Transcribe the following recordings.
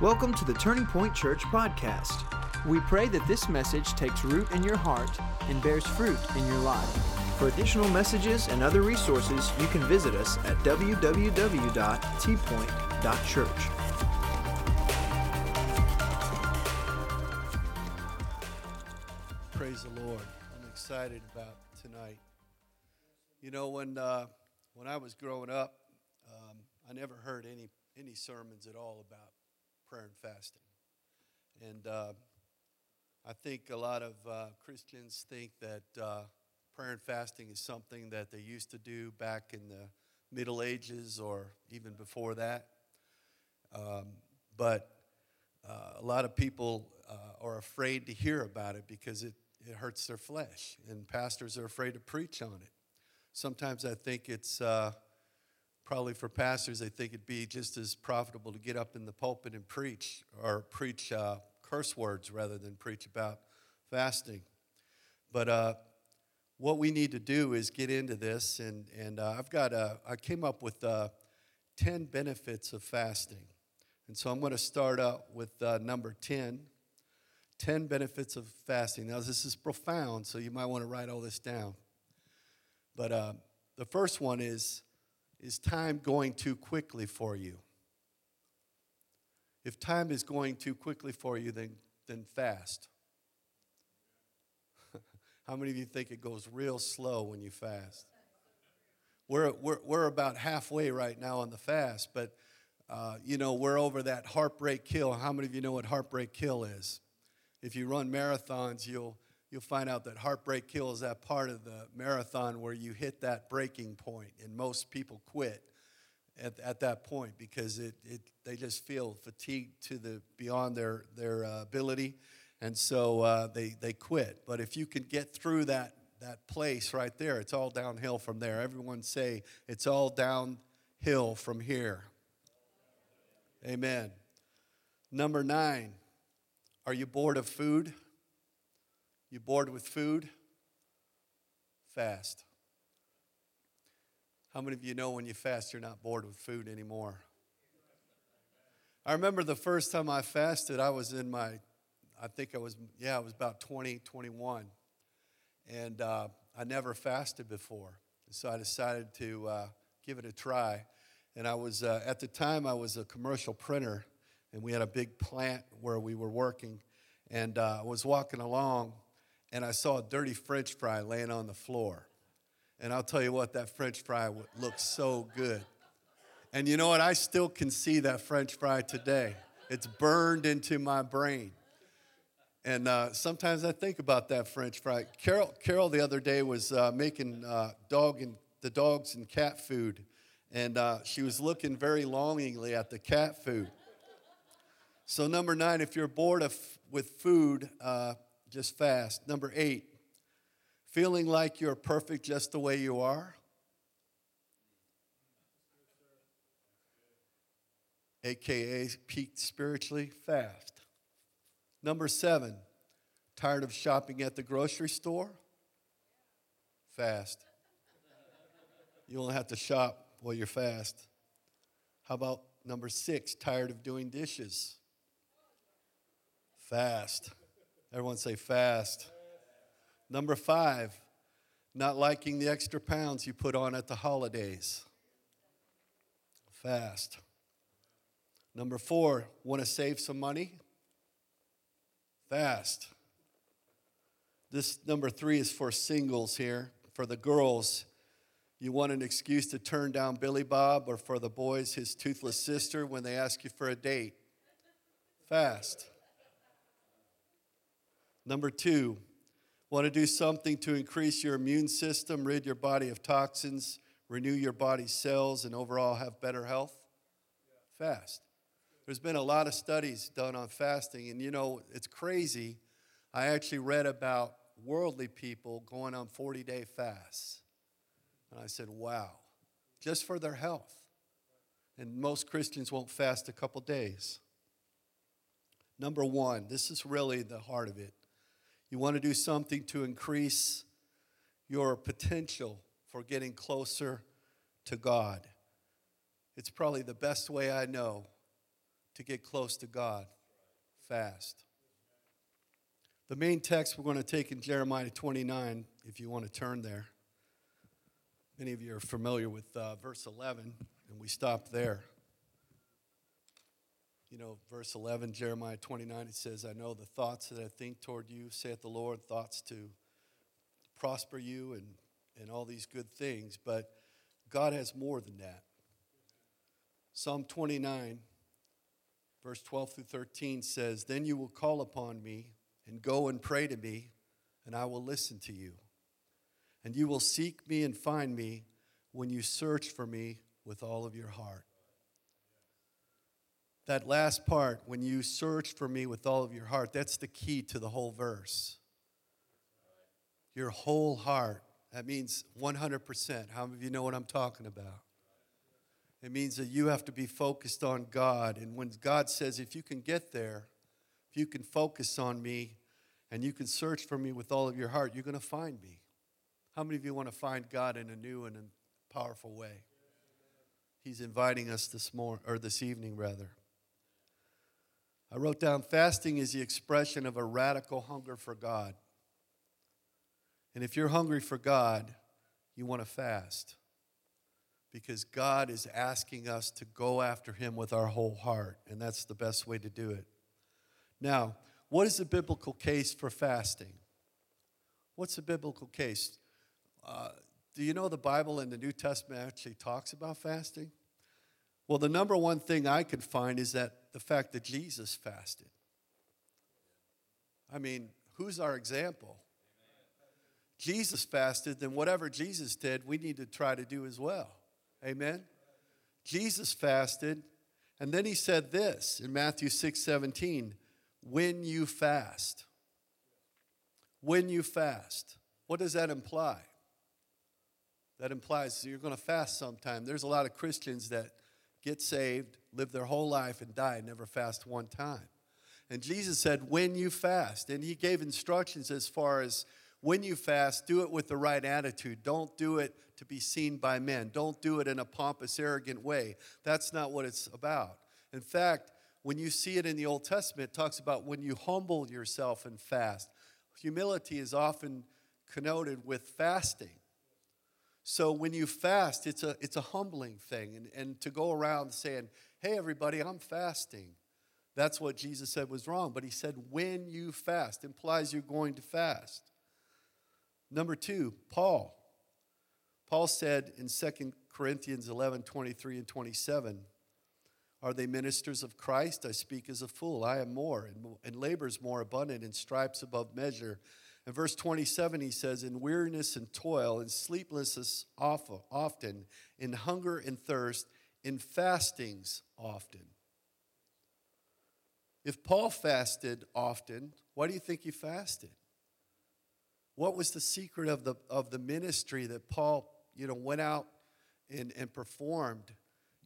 Welcome to the Turning Point Church podcast. We pray that this message takes root in your heart and bears fruit in your life. For additional messages and other resources, you can visit us at www.tpoint.church. Praise the Lord. I'm excited about tonight. You know, when, uh, when I was growing up, um, I never heard any, any sermons at all about prayer and fasting. And uh, I think a lot of uh, Christians think that uh, prayer and fasting is something that they used to do back in the Middle Ages or even before that. Um, but uh, a lot of people uh, are afraid to hear about it because it, it hurts their flesh, and pastors are afraid to preach on it. Sometimes I think it's uh, probably for pastors, they think it'd be just as profitable to get up in the pulpit and preach or preach uh, curse words rather than preach about fasting. But uh, what we need to do is get into this, and, and uh, I've got, a, I came up with uh, 10 benefits of fasting. And so I'm going to start out with uh, number 10 10 benefits of fasting. Now, this is profound, so you might want to write all this down. But uh, the first one is is time going too quickly for you? If time is going too quickly for you, then, then fast. How many of you think it goes real slow when you fast? We're, we're, we're about halfway right now on the fast, but uh, you know, we're over that Heartbreak Hill. How many of you know what Heartbreak Hill is? If you run marathons, you'll, you'll find out that Heartbreak Hill is that part of the marathon where you hit that breaking point, and most people quit at, at that point because it, it, they just feel fatigued to the beyond their, their uh, ability, and so uh, they, they quit. But if you can get through that, that place right there, it's all downhill from there. Everyone say, it's all downhill from here. Amen. Number nine, are you bored of food? You bored with food? Fast. How many of you know when you fast, you're not bored with food anymore? I remember the first time I fasted, I was in my, I think I was, yeah, I was about 20, 21. And uh, I never fasted before. So I decided to uh, give it a try. And I was, uh, at the time, I was a commercial printer, and we had a big plant where we were working. And uh, I was walking along, and I saw a dirty French fry laying on the floor. And I'll tell you what, that French fry looked so good. And you know what? I still can see that French fry today. It's burned into my brain. And uh, sometimes I think about that French fry. Carol, Carol the other day was uh, making uh, dog and the dogs and cat food, and uh, she was looking very longingly at the cat food. So number nine, if you're bored of, with food, uh, just fast. Number eight, feeling like you're perfect just the way you are. AKA peaked spiritually, fast. Number seven, tired of shopping at the grocery store? Fast. You only have to shop while you're fast. How about number six, tired of doing dishes? Fast. Everyone say fast. Number five, not liking the extra pounds you put on at the holidays. Fast. Number four, want to save some money? Fast. This number three is for singles here. For the girls, you want an excuse to turn down Billy Bob, or for the boys, his toothless sister when they ask you for a date? Fast. Number two, want to do something to increase your immune system, rid your body of toxins, renew your body's cells, and overall have better health? Fast. There's been a lot of studies done on fasting, and you know, it's crazy. I actually read about worldly people going on 40 day fasts. And I said, wow, just for their health. And most Christians won't fast a couple days. Number one, this is really the heart of it. You want to do something to increase your potential for getting closer to God. It's probably the best way I know to get close to God? Fast. The main text we're going to take in Jeremiah 29, if you want to turn there. Many of you are familiar with uh, verse 11, and we stop there. You know, verse 11, Jeremiah 29, it says, I know the thoughts that I think toward you, saith the Lord, thoughts to prosper you and, and all these good things, but God has more than that. Psalm 29, verse 12 through 13 says, Then you will call upon me and go and pray to me, and I will listen to you. And you will seek me and find me when you search for me with all of your heart. That last part, when you search for me with all of your heart, that's the key to the whole verse. Your whole heart. That means 100%. How many of you know what I'm talking about? It means that you have to be focused on God. And when God says, if you can get there, if you can focus on me and you can search for me with all of your heart, you're going to find me. How many of you want to find God in a new and a powerful way? He's inviting us this morning or this evening rather. I wrote down fasting is the expression of a radical hunger for God. And if you're hungry for God, you want to fast because God is asking us to go after Him with our whole heart, and that's the best way to do it. Now, what is the biblical case for fasting? What's the biblical case? Uh, do you know the Bible in the New Testament actually talks about fasting? Well, the number one thing I could find is that the fact that Jesus fasted. I mean, who's our example? Jesus fasted, then whatever Jesus did, we need to try to do as well. Amen? Jesus fasted, and then he said this in Matthew 6 17, when you fast. When you fast. What does that imply? That implies you're going to fast sometime. There's a lot of Christians that get saved, live their whole life, and die, and never fast one time. And Jesus said, when you fast. And he gave instructions as far as when you fast, do it with the right attitude. Don't do it to be seen by men. Don't do it in a pompous, arrogant way. That's not what it's about. In fact, when you see it in the Old Testament, it talks about when you humble yourself and fast. Humility is often connoted with fasting. So when you fast, it's a, it's a humbling thing. And, and to go around saying, hey, everybody, I'm fasting, that's what Jesus said was wrong. But he said, when you fast, implies you're going to fast. Number two, Paul. Paul said in 2 Corinthians 11 23 and 27, Are they ministers of Christ? I speak as a fool. I am more, and, and labors more abundant, and stripes above measure. In verse 27, he says, In weariness and toil, in sleeplessness often, in hunger and thirst, in fastings often. If Paul fasted often, why do you think he fasted? What was the secret of the, of the ministry that Paul, you know, went out and, and performed,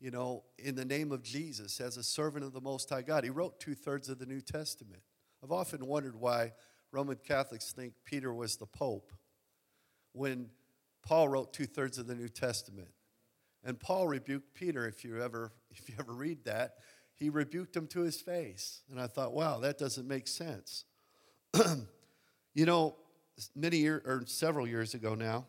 you know, in the name of Jesus as a servant of the Most High God? He wrote two thirds of the New Testament. I've often wondered why Roman Catholics think Peter was the Pope when Paul wrote two thirds of the New Testament. And Paul rebuked Peter, if you ever if you ever read that, he rebuked him to his face. And I thought, wow, that doesn't make sense. you know, many years or several years ago now,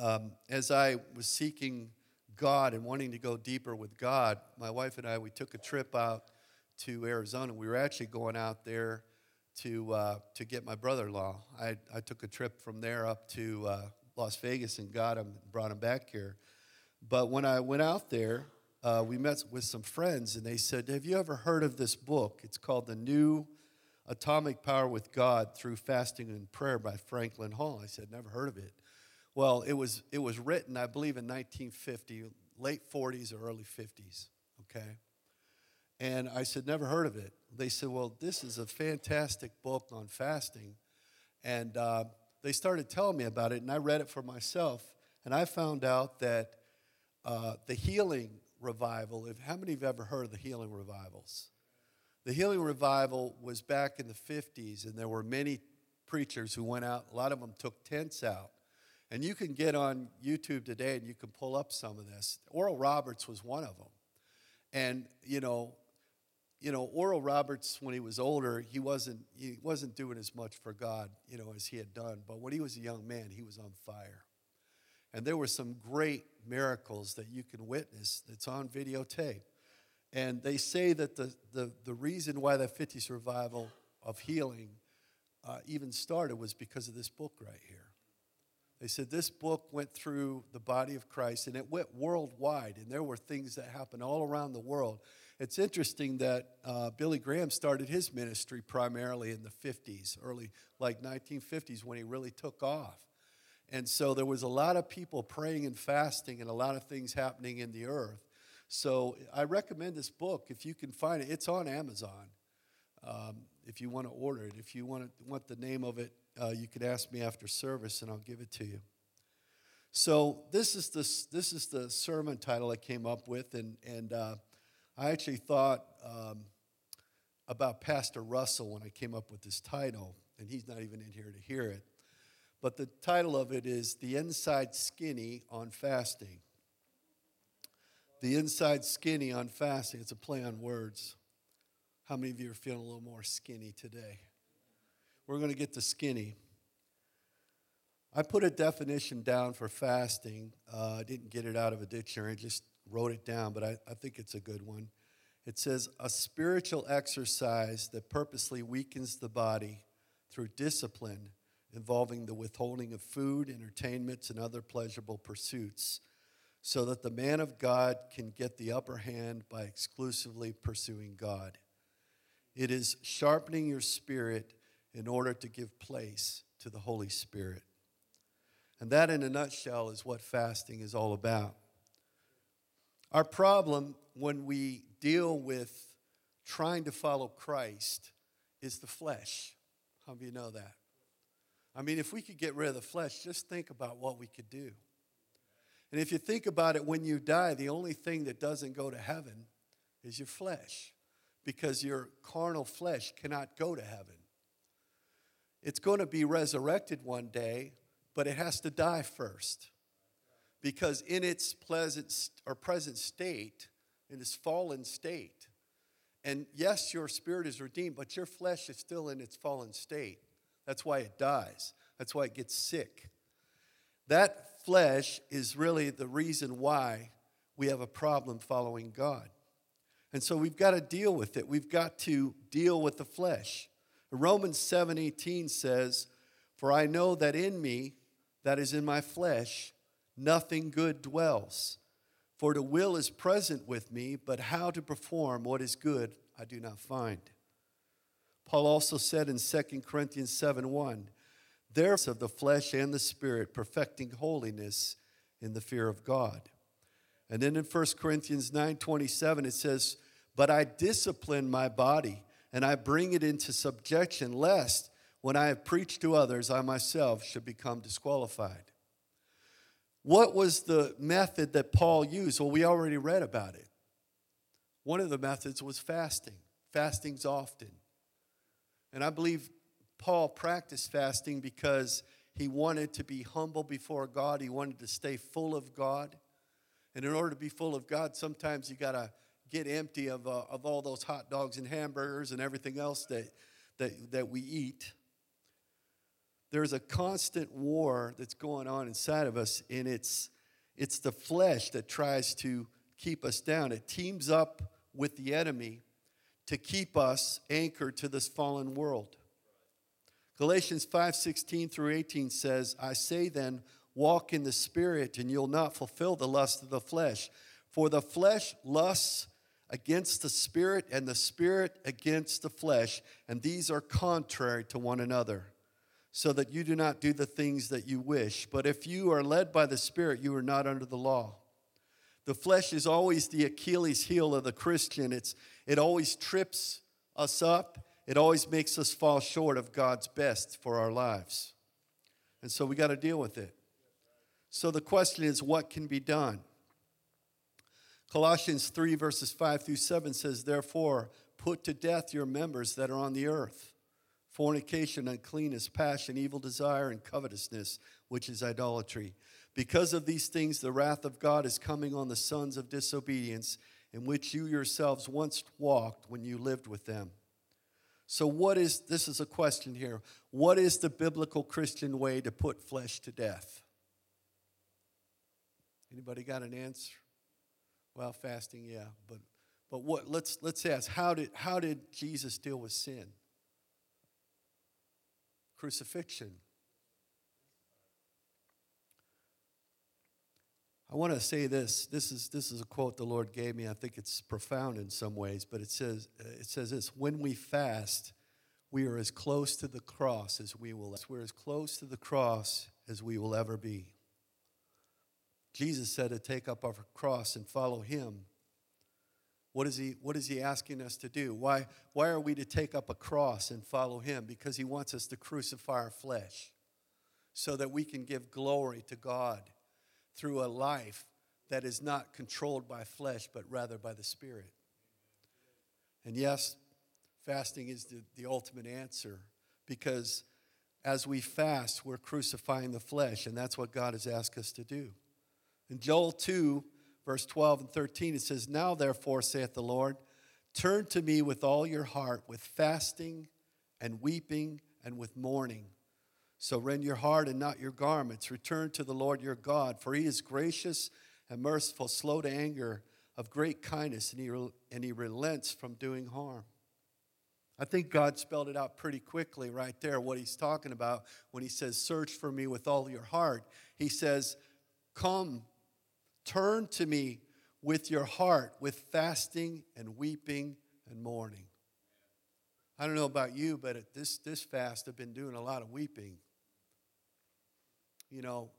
um, as I was seeking God and wanting to go deeper with God, my wife and I we took a trip out to Arizona. We were actually going out there to uh, to get my brother-in-law. I, I took a trip from there up to uh, Las Vegas and got him, brought him back here. But when I went out there, uh, we met with some friends, and they said, "Have you ever heard of this book? It's called The New Atomic Power with God Through Fasting and Prayer by Franklin Hall. I said, never heard of it. Well, it was, it was written, I believe, in 1950, late 40s or early 50s, okay? And I said, never heard of it. They said, well, this is a fantastic book on fasting. And uh, they started telling me about it, and I read it for myself. And I found out that uh, the healing revival, if, how many have ever heard of the healing revivals? The healing revival was back in the 50s, and there were many preachers who went out. A lot of them took tents out. And you can get on YouTube today and you can pull up some of this. Oral Roberts was one of them. And, you know, you know, Oral Roberts, when he was older, he wasn't, he wasn't doing as much for God, you know, as he had done. But when he was a young man, he was on fire. And there were some great miracles that you can witness that's on videotape. And they say that the, the, the reason why the 50s revival of healing uh, even started was because of this book right here. They said this book went through the body of Christ and it went worldwide, and there were things that happened all around the world. It's interesting that uh, Billy Graham started his ministry primarily in the 50s, early, like 1950s, when he really took off. And so there was a lot of people praying and fasting and a lot of things happening in the earth. So I recommend this book if you can find it. It's on Amazon. Um, if you want to order it, if you want, to, want the name of it, uh, you could ask me after service and I'll give it to you. So this is the, this is the sermon title I came up with, and, and uh, I actually thought um, about Pastor Russell when I came up with this title, and he's not even in here to hear it. But the title of it is The Inside Skinny on Fasting. The Inside Skinny on Fasting. It's a play on words. How many of you are feeling a little more skinny today? We're going to get to skinny. I put a definition down for fasting. Uh, I didn't get it out of a dictionary, just wrote it down, but I, I think it's a good one. It says, a spiritual exercise that purposely weakens the body through discipline involving the withholding of food, entertainments, and other pleasurable pursuits, so that the man of God can get the upper hand by exclusively pursuing God. It is sharpening your spirit in order to give place to the Holy Spirit. And that, in a nutshell, is what fasting is all about. Our problem when we deal with trying to follow Christ is the flesh. How do you know that? I mean, if we could get rid of the flesh, just think about what we could do. And if you think about it, when you die, the only thing that doesn't go to heaven is your flesh because your carnal flesh cannot go to heaven. It's going to be resurrected one day, but it has to die first. Because in its pleasant or present state, in its fallen state, and yes, your spirit is redeemed, but your flesh is still in its fallen state. That's why it dies. That's why it gets sick. That flesh is really the reason why we have a problem following God. And so we've got to deal with it. We've got to deal with the flesh. Romans 7:18 says, "For I know that in me, that is in my flesh, nothing good dwells. For the will is present with me, but how to perform what is good I do not find." Paul also said in 2 Corinthians 7:1, "There's of the flesh and the spirit, perfecting holiness in the fear of God." And then in 1 Corinthians 9:27 it says, "But I discipline my body and I bring it into subjection, lest when I have preached to others, I myself should become disqualified. What was the method that Paul used? Well, we already read about it. One of the methods was fasting. Fasting's often. And I believe Paul practiced fasting because he wanted to be humble before God. He wanted to stay full of God. And in order to be full of God, sometimes you got to get empty of, uh, of all those hot dogs and hamburgers and everything else that, that, that we eat. There's a constant war that's going on inside of us, and it's, it's the flesh that tries to keep us down. It teams up with the enemy to keep us anchored to this fallen world. Galatians 5:16 through 18 says, "I say then, walk in the spirit and you'll not fulfill the lust of the flesh, for the flesh lusts against the spirit, and the spirit against the flesh, and these are contrary to one another, so that you do not do the things that you wish. But if you are led by the spirit, you are not under the law. The flesh is always the Achilles heel of the Christian. It's, it always trips us up. It always makes us fall short of God's best for our lives. And so we got to deal with it. So the question is what can be done? Colossians 3, verses 5 through 7 says, Therefore, put to death your members that are on the earth fornication, uncleanness, passion, evil desire, and covetousness, which is idolatry. Because of these things, the wrath of God is coming on the sons of disobedience, in which you yourselves once walked when you lived with them. So, what is this? Is a question here. What is the biblical Christian way to put flesh to death? Anybody got an answer? Well, fasting, yeah, but but what? Let's let's ask. How did how did Jesus deal with sin? Crucifixion. I want to say this. This is, this is a quote the Lord gave me. I think it's profound in some ways, but it says, it says this When we fast, we are as close to the cross as we will. We're as close to the cross as we will ever be. Jesus said to take up our cross and follow him. What is he, what is he asking us to do? Why, why are we to take up a cross and follow him? Because he wants us to crucify our flesh so that we can give glory to God through a life that is not controlled by flesh, but rather by the Spirit. And yes, fasting is the, the ultimate answer because as we fast, we're crucifying the flesh, and that's what God has asked us to do. In Joel 2, verse 12 and 13, it says, Now therefore, saith the Lord, turn to me with all your heart, with fasting and weeping and with mourning. So rend your heart and not your garments. Return to the Lord your God, for he is gracious and merciful, slow to anger, of great kindness, and he, and he relents from doing harm. I think God spelled it out pretty quickly right there, what he's talking about when he says, Search for me with all your heart. He says, Come, turn to me with your heart, with fasting and weeping and mourning. I don't know about you, but at this, this fast, I've been doing a lot of weeping you know,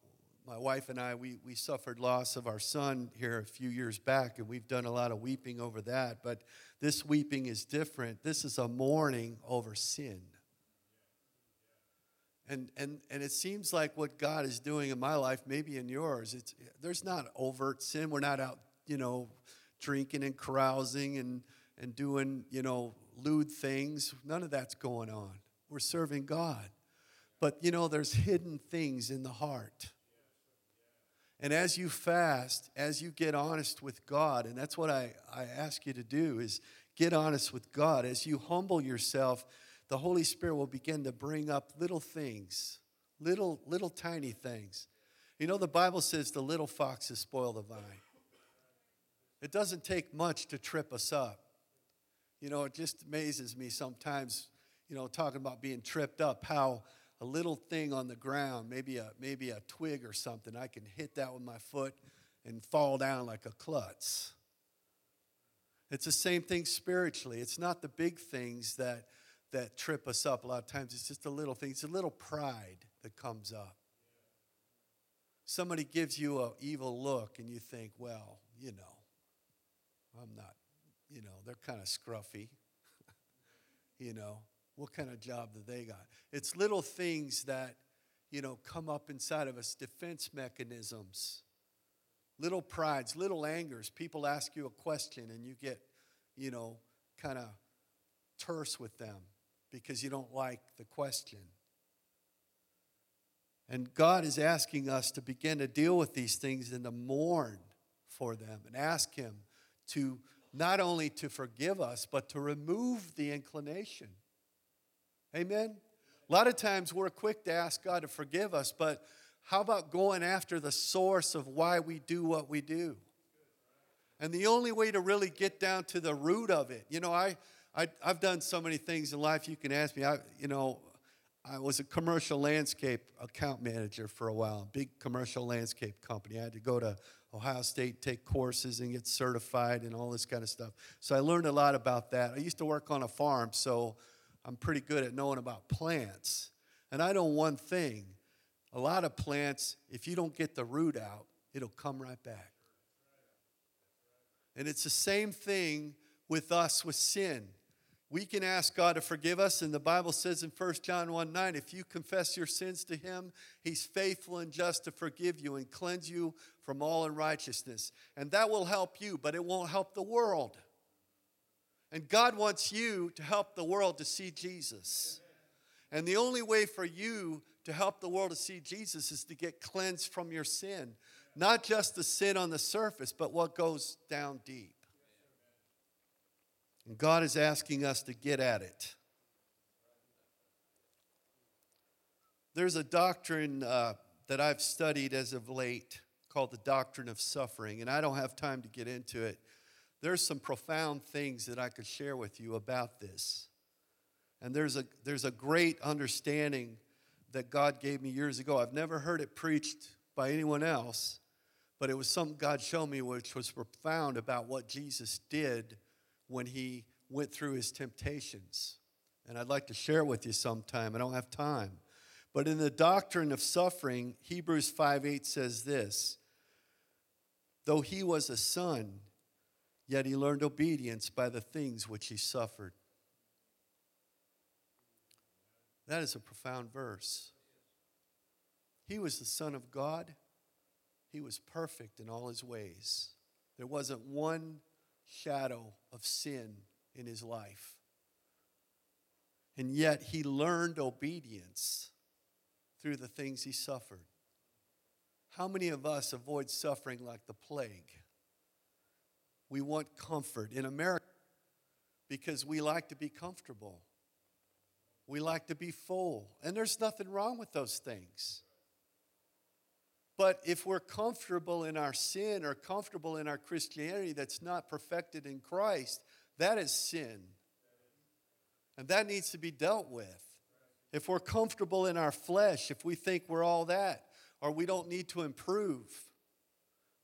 my wife and I, we, we suffered loss of our son here a few years back, and we've done a lot of weeping over that. But this weeping is different. This is a mourning over sin. And, and, and it seems like what God is doing in my life, maybe in yours, it's, there's not overt sin. We're not out, you know, drinking and carousing and, and doing, you know, lewd things. None of that's going on. We're serving God. But you know, there's hidden things in the heart. And as you fast, as you get honest with God, and that's what I, I ask you to do is get honest with God. As you humble yourself, the Holy Spirit will begin to bring up little things, little, little tiny things. You know, the Bible says the little foxes spoil the vine. It doesn't take much to trip us up. You know, it just amazes me sometimes, you know, talking about being tripped up, how a little thing on the ground, maybe a, maybe a twig or something, I can hit that with my foot and fall down like a klutz. It's the same thing spiritually. It's not the big things that, that trip us up a lot of times, it's just a little thing, it's a little pride that comes up. Somebody gives you an evil look, and you think, well, you know, I'm not, you know, they're kind of scruffy, you know. What kind of job do they got? It's little things that, you know, come up inside of us, defense mechanisms, little prides, little angers. People ask you a question and you get, you know, kind of terse with them because you don't like the question. And God is asking us to begin to deal with these things and to mourn for them and ask Him to not only to forgive us, but to remove the inclination. Amen? A lot of times we're quick to ask God to forgive us, but how about going after the source of why we do what we do? And the only way to really get down to the root of it, you know, I, I have done so many things in life. You can ask me. I, you know, I was a commercial landscape account manager for a while, big commercial landscape company. I had to go to Ohio State, take courses, and get certified, and all this kind of stuff. So I learned a lot about that. I used to work on a farm, so I'm pretty good at knowing about plants. And I know one thing a lot of plants, if you don't get the root out, it'll come right back. And it's the same thing with us with sin. We can ask God to forgive us, and the Bible says in 1 John 1 9, if you confess your sins to Him, He's faithful and just to forgive you and cleanse you from all unrighteousness. And that will help you, but it won't help the world. And God wants you to help the world to see Jesus. And the only way for you to help the world to see Jesus is to get cleansed from your sin. Not just the sin on the surface, but what goes down deep. And God is asking us to get at it. There's a doctrine uh, that I've studied as of late called the doctrine of suffering, and I don't have time to get into it. There's some profound things that I could share with you about this. And there's a, there's a great understanding that God gave me years ago. I've never heard it preached by anyone else, but it was something God showed me which was profound about what Jesus did when he went through his temptations. And I'd like to share with you sometime. I don't have time. But in the doctrine of suffering, Hebrews 5 8 says this Though he was a son, yet he learned obedience by the things which he suffered. That is a profound verse. He was the Son of God. He was perfect in all his ways. There wasn't one shadow of sin in his life. And yet he learned obedience through the things he suffered. How many of us avoid suffering like the plague? We want comfort in America because we like to be comfortable. We like to be full. And there's nothing wrong with those things. But if we're comfortable in our sin or comfortable in our Christianity that's not perfected in Christ, that is sin. And that needs to be dealt with. If we're comfortable in our flesh, if we think we're all that, or we don't need to improve,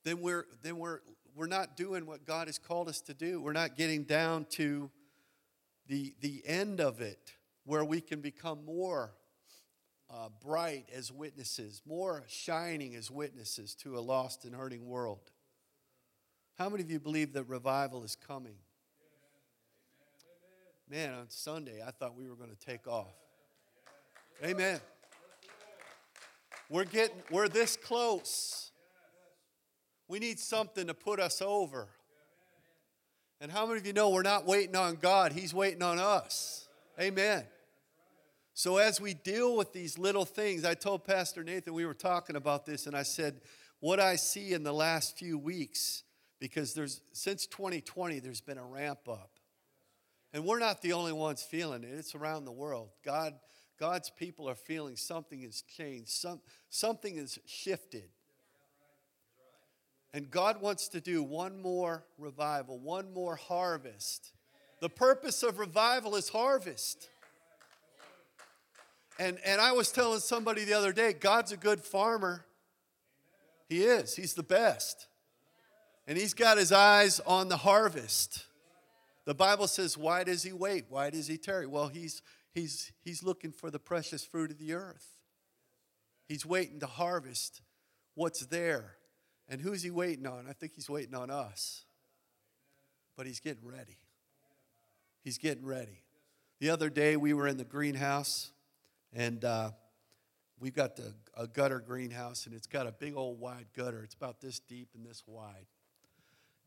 then we're, then we're, we're not doing what God has called us to do. We're not getting down to the, the end of it where we can become more uh, bright as witnesses, more shining as witnesses to a lost and hurting world. How many of you believe that revival is coming? Man, on Sunday, I thought we were going to take off. Amen. We're getting, we're this close. We need something to put us over. And how many of you know we're not waiting on God? He's waiting on us. Amen. So as we deal with these little things, I told Pastor Nathan we were talking about this, and I said, what I see in the last few weeks, because there's since 2020, there's been a ramp up. And we're not the only ones feeling it. It's around the world. God God's people are feeling something has changed, some, something has shifted. And God wants to do one more revival, one more harvest. The purpose of revival is harvest. And, and I was telling somebody the other day God's a good farmer. He is, He's the best. And He's got His eyes on the harvest. The Bible says, Why does He wait? Why does He tarry? Well, He's He's, he's looking for the precious fruit of the earth. He's waiting to harvest what's there. And who's he waiting on? I think he's waiting on us. But he's getting ready. He's getting ready. The other day we were in the greenhouse, and uh, we've got the, a gutter greenhouse, and it's got a big old wide gutter. It's about this deep and this wide.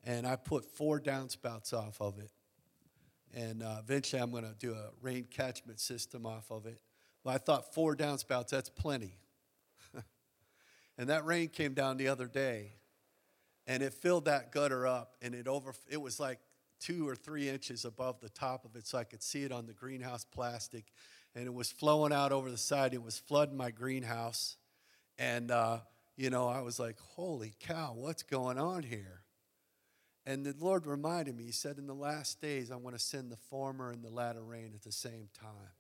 And I put four downspouts off of it and uh, eventually I'm going to do a rain catchment system off of it. Well, I thought four downspouts, that's plenty. and that rain came down the other day, and it filled that gutter up, and it over. It was like two or three inches above the top of it, so I could see it on the greenhouse plastic, and it was flowing out over the side. It was flooding my greenhouse, and uh, you know I was like, "Holy cow, what's going on here?" And the Lord reminded me, He said, In the last days, I'm going to send the former and the latter rain at the same time.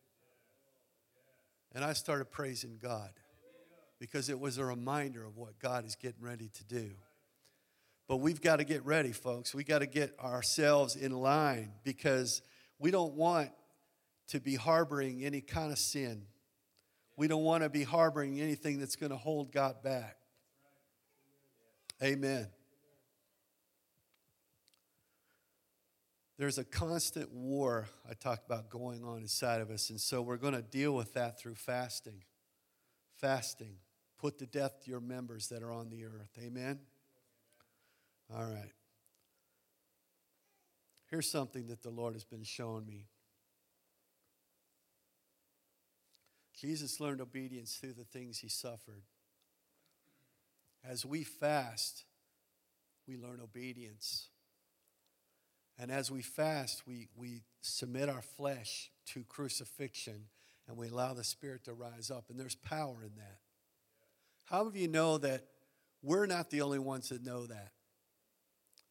And I started praising God because it was a reminder of what God is getting ready to do. But we've got to get ready, folks. We got to get ourselves in line because we don't want to be harboring any kind of sin. We don't want to be harboring anything that's going to hold God back. Amen. there's a constant war I talked about going on inside of us. And so we're going to deal with that through fasting. Fasting. Put to death your members that are on the earth. Amen? All right. Here's something that the Lord has been showing me. Jesus learned obedience through the things he suffered. As we fast, we learn obedience. And as we fast, we, we submit our flesh to crucifixion and we allow the Spirit to rise up. And there's power in that. How many of you know that we're not the only ones that know that?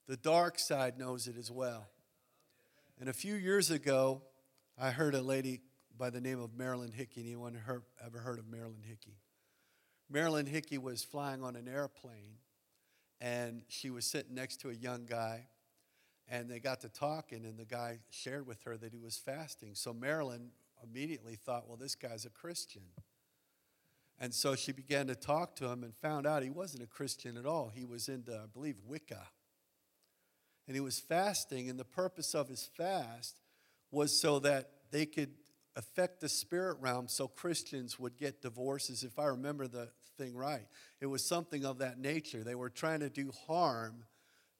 The dark side knows it as well. And a few years ago, I heard a lady by the name of Marilyn Hickey. Anyone heard, ever heard of Marilyn Hickey? Marilyn Hickey was flying on an airplane, and she was sitting next to a young guy, and they got to talking, and the guy shared with her that he was fasting. So Marilyn immediately thought, well, this guy's a Christian. And so she began to talk to him and found out he wasn't a Christian at all. He was into, I believe, Wicca. And he was fasting, and the purpose of his fast was so that they could affect the spirit realm so Christians would get divorces, if I remember the thing right. It was something of that nature. They were trying to do harm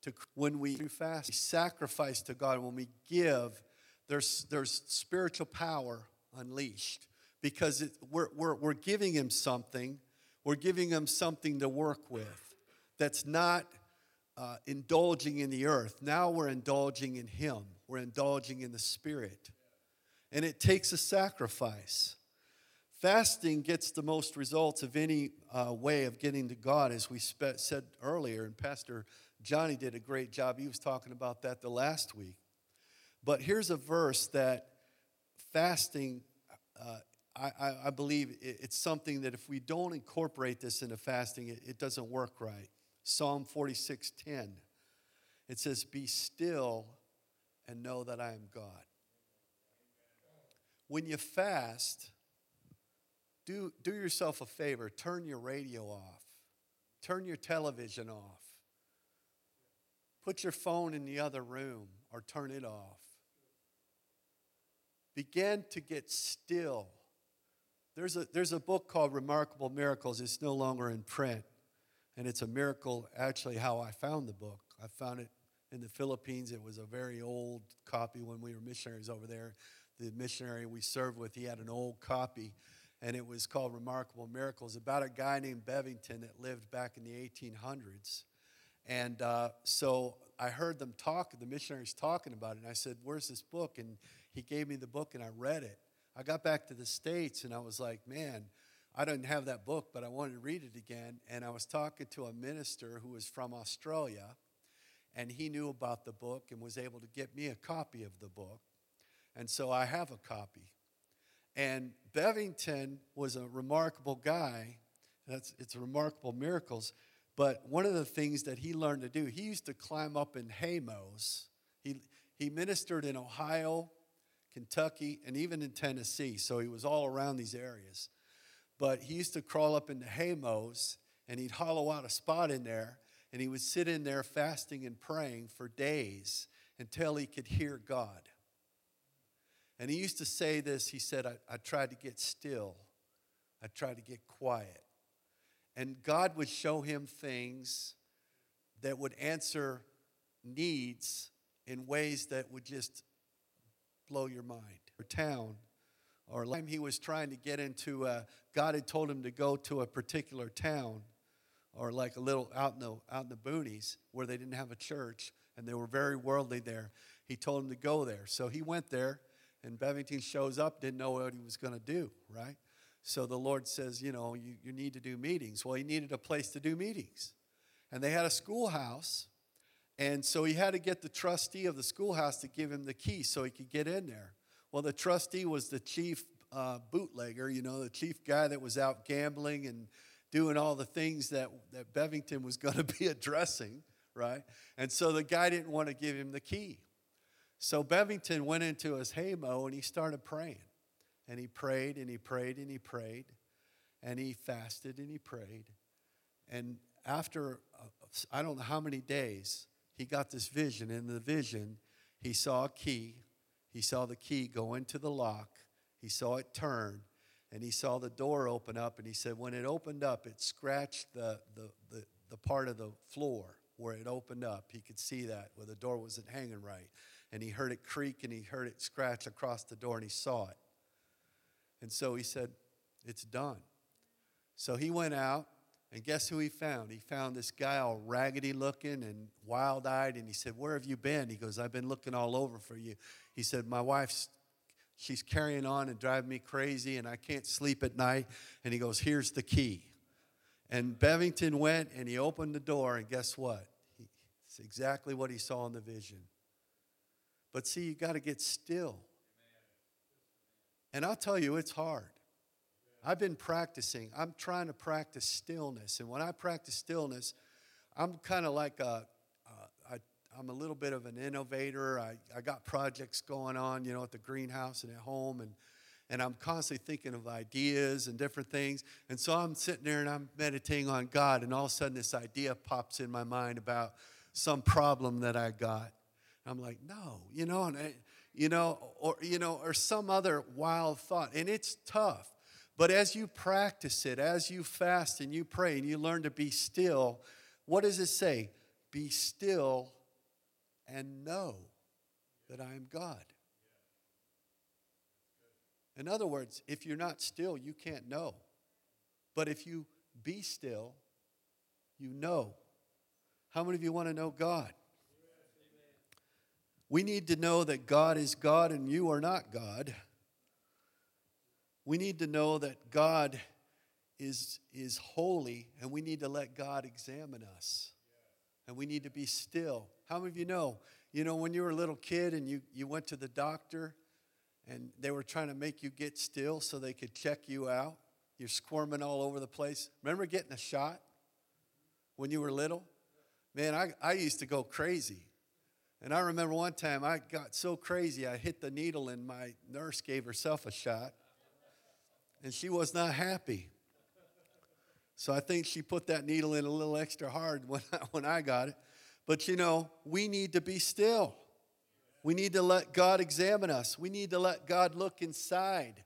to when we do fast, we sacrifice to God, when we give, there's, there's spiritual power unleashed because it, we're, we're, we're giving him something. We're giving him something to work with that's not uh, indulging in the earth. Now we're indulging in him, we're indulging in the spirit. And it takes a sacrifice. Fasting gets the most results of any uh, way of getting to God, as we spe- said earlier, and Pastor Johnny did a great job. He was talking about that the last week. But here's a verse that fasting uh, I, I, believe it's something that if we don't incorporate this into fasting, it, it doesn't work right. Psalm 46:10. It says, Be still and know that I am God. When you fast, do, do yourself a favor, turn your radio off, turn your television off, put your phone in the other room or turn it off. Begin to get still there's a, there's a book called Remarkable Miracles. It's no longer in print. And it's a miracle, actually, how I found the book. I found it in the Philippines. It was a very old copy when we were missionaries over there. The missionary we served with, he had an old copy, and it was called Remarkable Miracles about a guy named Bevington that lived back in the 1800s. And uh, so I heard them talk, the missionaries talking about it, and I said, Where's this book? And he gave me the book, and I read it. I got back to the States and I was like, man, I didn't have that book, but I wanted to read it again. And I was talking to a minister who was from Australia, and he knew about the book and was able to get me a copy of the book. And so I have a copy. And Bevington was a remarkable guy. That's, it's remarkable miracles. But one of the things that he learned to do, he used to climb up in haymows. He, he ministered in Ohio, Kentucky, and even in Tennessee. So he was all around these areas. But he used to crawl up into haymows and he'd hollow out a spot in there and he would sit in there fasting and praying for days until he could hear God. And he used to say this he said, I, I tried to get still, I tried to get quiet. And God would show him things that would answer needs in ways that would just blow your mind. Or town, or time he was trying to get into, a, God had told him to go to a particular town, or like a little out in the out in the boonies where they didn't have a church and they were very worldly there. He told him to go there, so he went there. And Bevington shows up, didn't know what he was going to do, right? So the Lord says, you know, you, you need to do meetings. Well, he needed a place to do meetings. And they had a schoolhouse and so he had to get the trustee of the schoolhouse to give him the key so he could get in there. Well, the trustee was the chief uh, bootlegger, you know, the chief guy that was out gambling and doing all the things that, that Bevington was going to be addressing, right? And so the guy didn't want to give him the key. So Bevington went into his haymow and he started praying. And he prayed and he prayed and he prayed. And he fasted and he prayed. And after, uh, I don't know how many days, he got this vision. In the vision, he saw a key. He saw the key go into the lock. He saw it turn. And he saw the door open up. And he said, when it opened up, it scratched the, the, the, the part of the floor where it opened up. He could see that where the door wasn't hanging right. And he heard it creak and he heard it scratch across the door and he saw it. And so he said, It's done. So he went out And guess who he found? He found this guy all raggedy looking and wild eyed. And he said, Where have you been? He goes, I've been looking all over for you. He said, My wife's, she's carrying on and driving me crazy and I can't sleep at night. And he goes, Here's the key. And Bevington went and he opened the door. And guess what? It's exactly what he saw in the vision. But see, you got to get still. And I'll tell you, it's hard. I've been practicing. I'm trying to practice stillness. And when I practice stillness, I'm kind of like a, I'm a little bit of an innovator. I, I got projects going on, you know, at the greenhouse and at home. And, and I'm constantly thinking of ideas and different things. And so I'm sitting there and I'm meditating on God. And all of a sudden, this idea pops in my mind about some problem that I got. I'm like, no, you know, and I, you know, or you know, or some other wild thought. And it's tough. But as you practice it, as you fast and you pray and you learn to be still, what does it say? Be still and know that I am God. In other words, if you're not still, you can't know. But if you be still, you know. How many of you want to know God? We need to know that God is God and you are not God we need to know that God is, is holy and we need to let God examine us. And we need to be still. How many of you know? You know, when you were a little kid and you, you went to the doctor and they were trying to make you get still so they could check you out? You're squirming all over the place. Remember getting a shot when you were little? Man, I, I used to go crazy. And I remember one time I got so crazy, I hit the needle and my nurse gave herself a shot and she was not happy. So I think she put that needle in a little extra hard when I, when I got it. But you know, we need to be still. We need to let God examine us. We need to let God look inside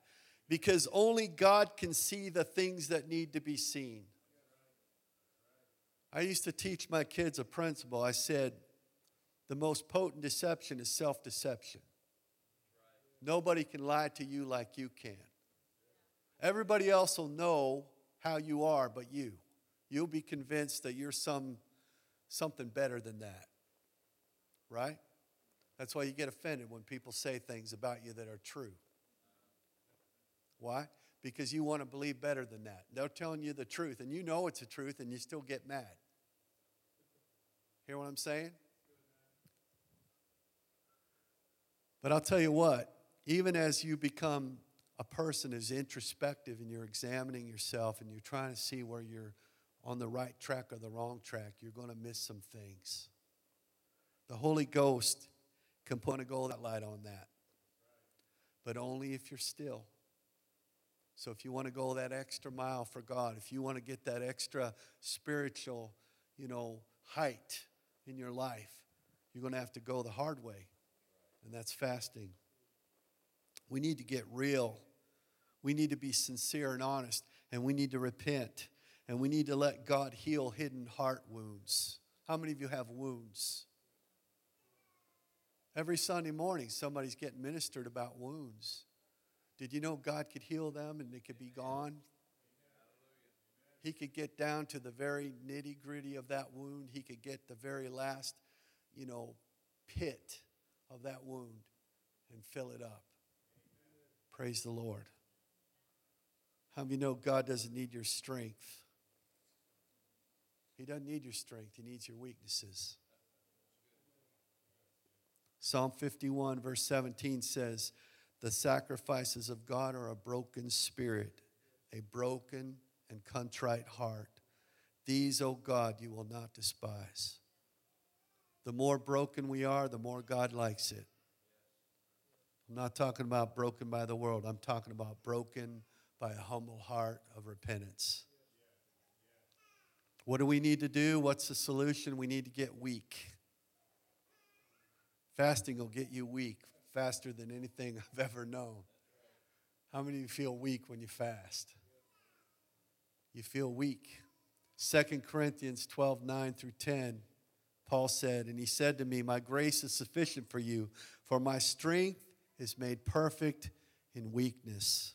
because only God can see the things that need to be seen. I used to teach my kids a principle. I said, the most potent deception is self deception. Nobody can lie to you like you can. Everybody else will know how you are but you. You'll be convinced that you're some, something better than that. Right? That's why you get offended when people say things about you that are true. Why? Because you want to believe better than that. They're telling you the truth, and you know it's the truth, and you still get mad. Hear what I'm saying? But I'll tell you what, even as you become a person is introspective and you're examining yourself and you're trying to see where you're on the right track or the wrong track, you're going to miss some things. The Holy Ghost can put a gold light on that, but only if you're still. So if you want to go that extra mile for God, if you want to get that extra spiritual, you know, height in your life, you're going to have to go the hard way, and that's fasting. We need to get real we need to be sincere and honest, and we need to repent, and we need to let God heal hidden heart wounds. How many of you have wounds? Every Sunday morning, somebody's getting ministered about wounds. Did you know God could heal them and they could be gone? He could get down to the very nitty gritty of that wound. He could get the very last, you know, pit of that wound and fill it up. Praise the Lord. How many know God doesn't need your strength? He doesn't need your strength, He needs your weaknesses. Psalm 51, verse 17 says, The sacrifices of God are a broken spirit, a broken and contrite heart. These, O God, you will not despise. The more broken we are, the more God likes it. I'm not talking about broken by the world, I'm talking about broken by a humble heart of repentance. What do we need to do? What's the solution? We need to get weak. Fasting will get you weak faster than anything I've ever known. How many of you feel weak when you fast? You feel weak. 2 Corinthians 12 9 through 10, Paul said, And he said to me, My grace is sufficient for you, for my strength is made perfect in weakness.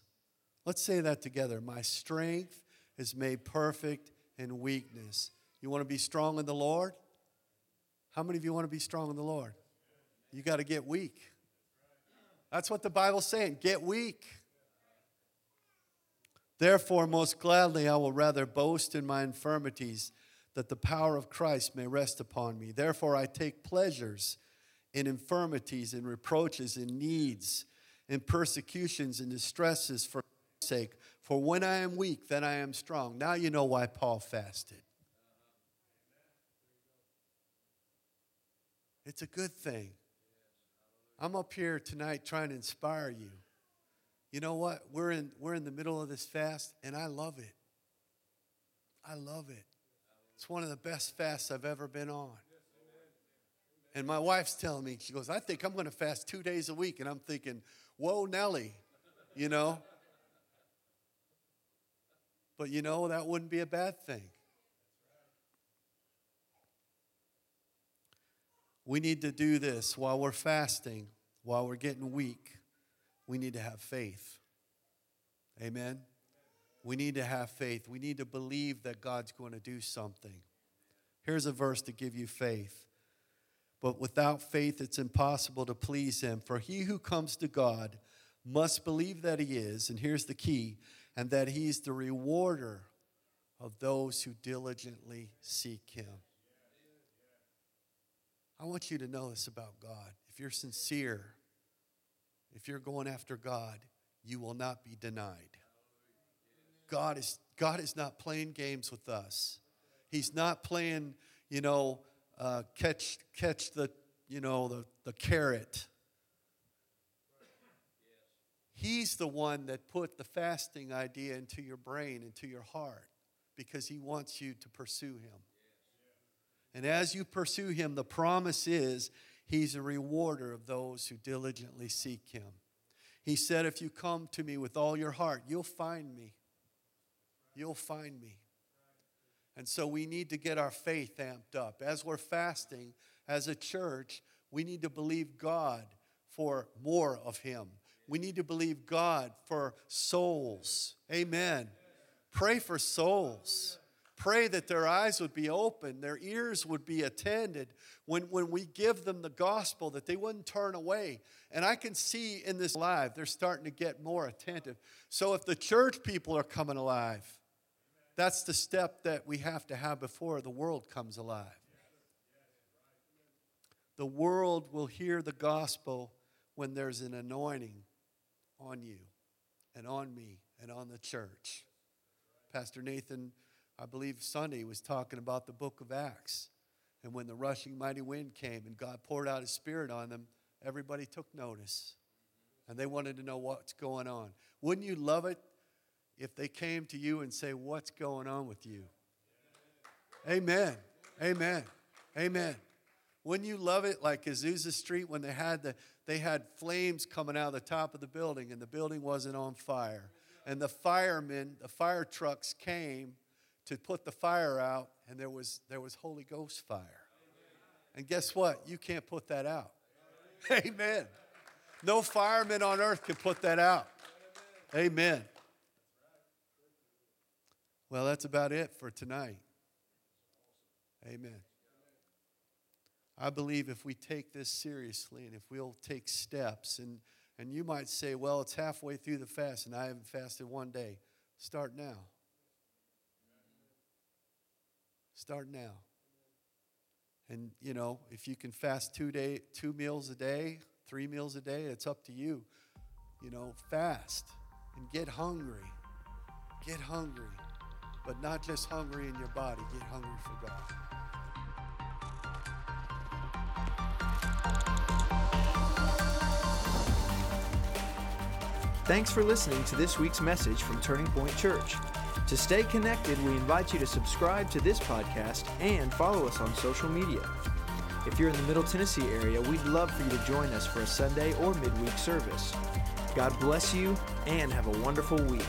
Let's say that together. My strength is made perfect in weakness. You want to be strong in the Lord? How many of you want to be strong in the Lord? You got to get weak. That's what the Bible's saying get weak. Therefore, most gladly, I will rather boast in my infirmities, that the power of Christ may rest upon me. Therefore, I take pleasures in infirmities, in reproaches, in needs, in persecutions, in distresses for sake. For when I am weak, then I am strong. Now you know why Paul fasted. It's a good thing. I'm up here tonight trying to inspire you. You know what? We're in, we're in the middle of this fast, and I love it. I love it. It's one of the best fasts I've ever been on. And my wife's telling me, she goes, I think I'm going to fast two days a week. And I'm thinking, whoa, Nelly, you know? But you know, that wouldn't be a bad thing. We need to do this while we're fasting, while we're getting weak. We need to have faith. Amen. We need to have faith. We need to believe that God's going to do something. Here's a verse to give you faith. But without faith, it's impossible to please Him. For he who comes to God must believe that He is, and here's the key, and that He's the rewarder of those who diligently seek Him. I want you to know this about God. If you're sincere, if you're going after God, you will not be denied. God is, God is not playing games with us. He's not playing, you know, uh, catch, catch the, you know, the, the carrot. He's the one that put the fasting idea into your brain, into your heart, because he wants you to pursue him. And as you pursue him, the promise is he's a rewarder of those who diligently seek him. He said, If you come to me with all your heart, you'll find me. You'll find me. And so we need to get our faith amped up. As we're fasting, as a church, we need to believe God for more of Him. We need to believe God for souls. Amen. Pray for souls. Pray that their eyes would be open, their ears would be attended when, when we give them the gospel, that they wouldn't turn away. And I can see in this live, they're starting to get more attentive. So if the church people are coming alive, that's the step that we have to have before the world comes alive. The world will hear the gospel when there's an anointing on you and on me and on the church. Pastor Nathan I believe Sunday was talking about the book of Acts. And when the rushing mighty wind came and God poured out his spirit on them, everybody took notice. And they wanted to know what's going on. Wouldn't you love it if they came to you and say, What's going on with you? Amen. Amen. Amen. Wouldn't you love it like Azusa Street when they had the they had flames coming out of the top of the building and the building wasn't on fire. And the firemen, the fire trucks came to put the fire out, and there was, there was Holy Ghost fire. And guess what? You can't put that out. Amen. No fireman on earth can put that out. Amen. Well, that's about it for tonight. Amen. I believe if we take this seriously and if we'll take steps, and, and you might say, well, it's halfway through the fast and I haven't fasted one day. Start now. Start now. And you know, if you can fast two day, two meals a day, three meals a day, it's up to you. You know, fast and get hungry. Get hungry. But not just hungry in your body, get hungry for God. Thanks for listening to this week's message from Turning Point Church. To stay connected, we invite you to subscribe to this podcast and follow us on social media. If you're in the Middle Tennessee area, we'd love for you to join us for a Sunday or midweek service. God bless you and have a wonderful week.